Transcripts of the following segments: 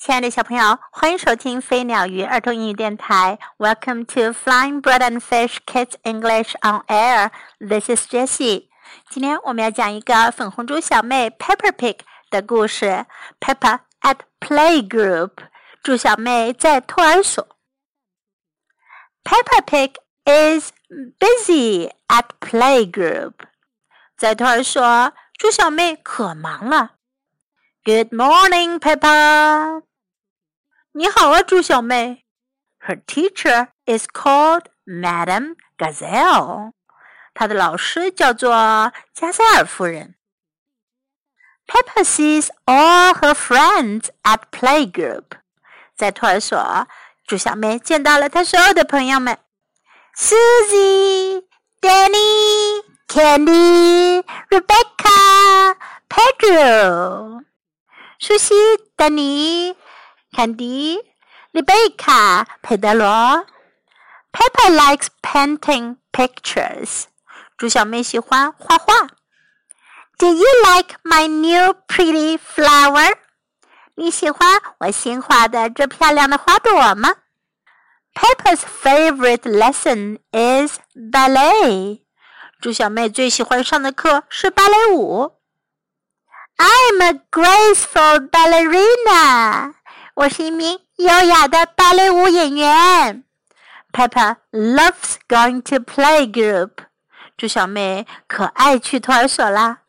亲爱的小朋友，欢迎收听飞鸟鱼儿童英语电台。Welcome to Flying Bird and Fish Kids English on Air. This is Jessie. 今天我们要讲一个粉红猪小妹 Peppa Pig 的故事。Peppa at playgroup，猪小妹在托儿所。Peppa Pig is busy at playgroup。在托儿所，猪小妹可忙了。Good morning, Peppa. 你好啊，猪小妹。Her teacher is called Madam Gazelle。她的老师叫做加塞尔夫人。Peppa sees all her friends at playgroup。在托儿所，猪小妹见到了她所有的朋友们：Susie、Danny、Candy、Rebecca、Pedro。苏西、丹尼、坎迪、丽贝卡、佩德罗。Peppa likes painting pictures。猪小妹喜欢画画。Do you like my new pretty flower？你喜欢我新画的这漂亮的花朵吗？Peppa's favorite lesson is ballet。猪小妹最喜欢上的课是芭蕾舞。I'm a graceful ballerina。 我是一名优雅的芭蕾舞演员。Peppa loves going to playgroup。猪小妹可爱去托儿所啦。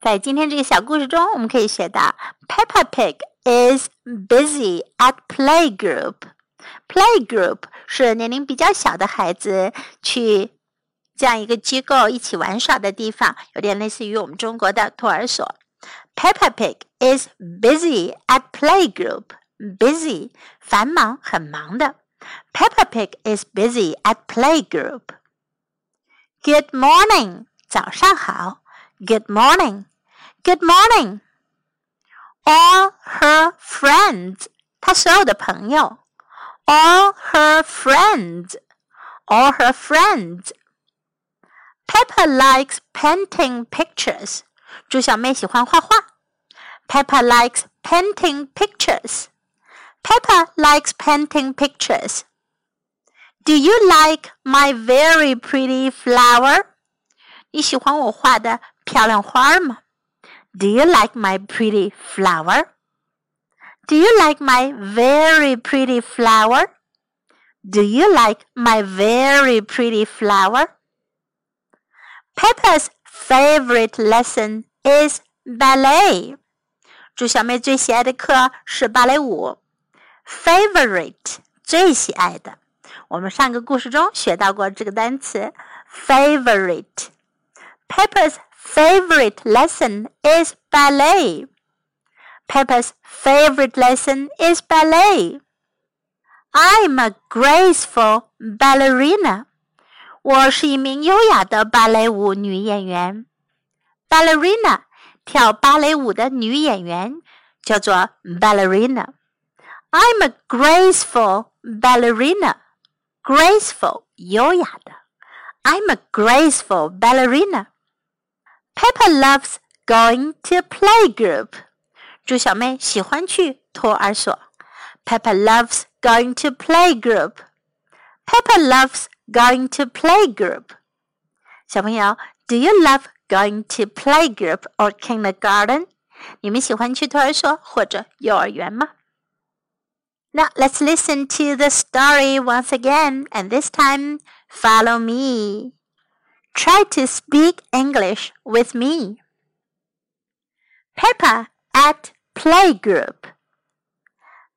在今天这个小故事中，我们可以学到 Peppa Pig is busy at playgroup。Playgroup 是年龄比较小的孩子去这样一个机构一起玩耍的地方，有点类似于我们中国的托儿所。Peppa Pig is busy at playgroup. Busy，繁忙，很忙的。Peppa Pig is busy at playgroup. Good morning，早上好。Good morning. Good morning. All her friends，她所有的朋友。All her friends. All her friends. Peppa likes painting pictures. 猪小妹喜欢画画。 Peppa likes painting pictures. Peppa likes painting pictures. Do you like my very pretty flower? 你喜欢我画的漂亮花吗？Do you like my pretty flower? Do you like my very pretty flower? Do you like my very pretty flower? Peppa's favorite lesson is ballet. 猪小妹最喜爱的课是芭蕾舞，favorite 最喜爱的。我们上个故事中学到过这个单词 favorite。Peppa's favorite lesson is ballet. Peppa's favorite lesson is ballet. I'm a graceful ballerina. 我是一名优雅的芭蕾舞女演员。Ballerina 跳芭蕾舞的女演员叫做 ballerina。I'm a graceful ballerina. Graceful，优雅的。I'm a graceful ballerina. Peppa loves going to playgroup. 猪小妹喜欢去托儿所。Peppa loves going to playgroup. Peppa loves going to playgroup. 小朋友，Do you love going to playgroup or kindergarten？你们喜欢去托儿所或者幼儿园吗？Now let's listen to the story once again, and this time follow me. Try to speak English with me. Peppa at playgroup.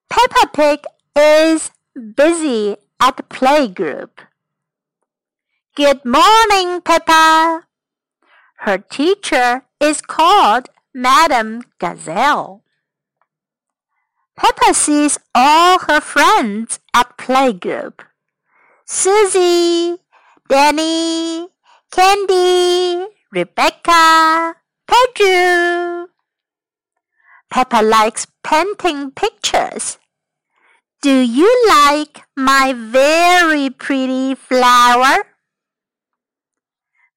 Peppa Pig is busy at playgroup. Good morning, Peppa. Her teacher is called Madam Gazelle. Peppa sees all her friends at playgroup. Susie, Danny, Candy, Rebecca, Pedro. Peppa likes painting pictures. Do you like my very pretty flower?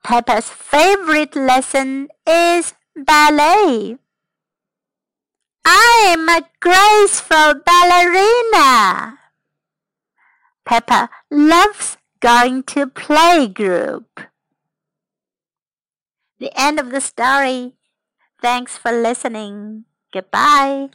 Peppa's favorite lesson is ballet. I'm a graceful ballerina. Peppa loves going to playgroup. The end of the story. Thanks for listening. Goodbye.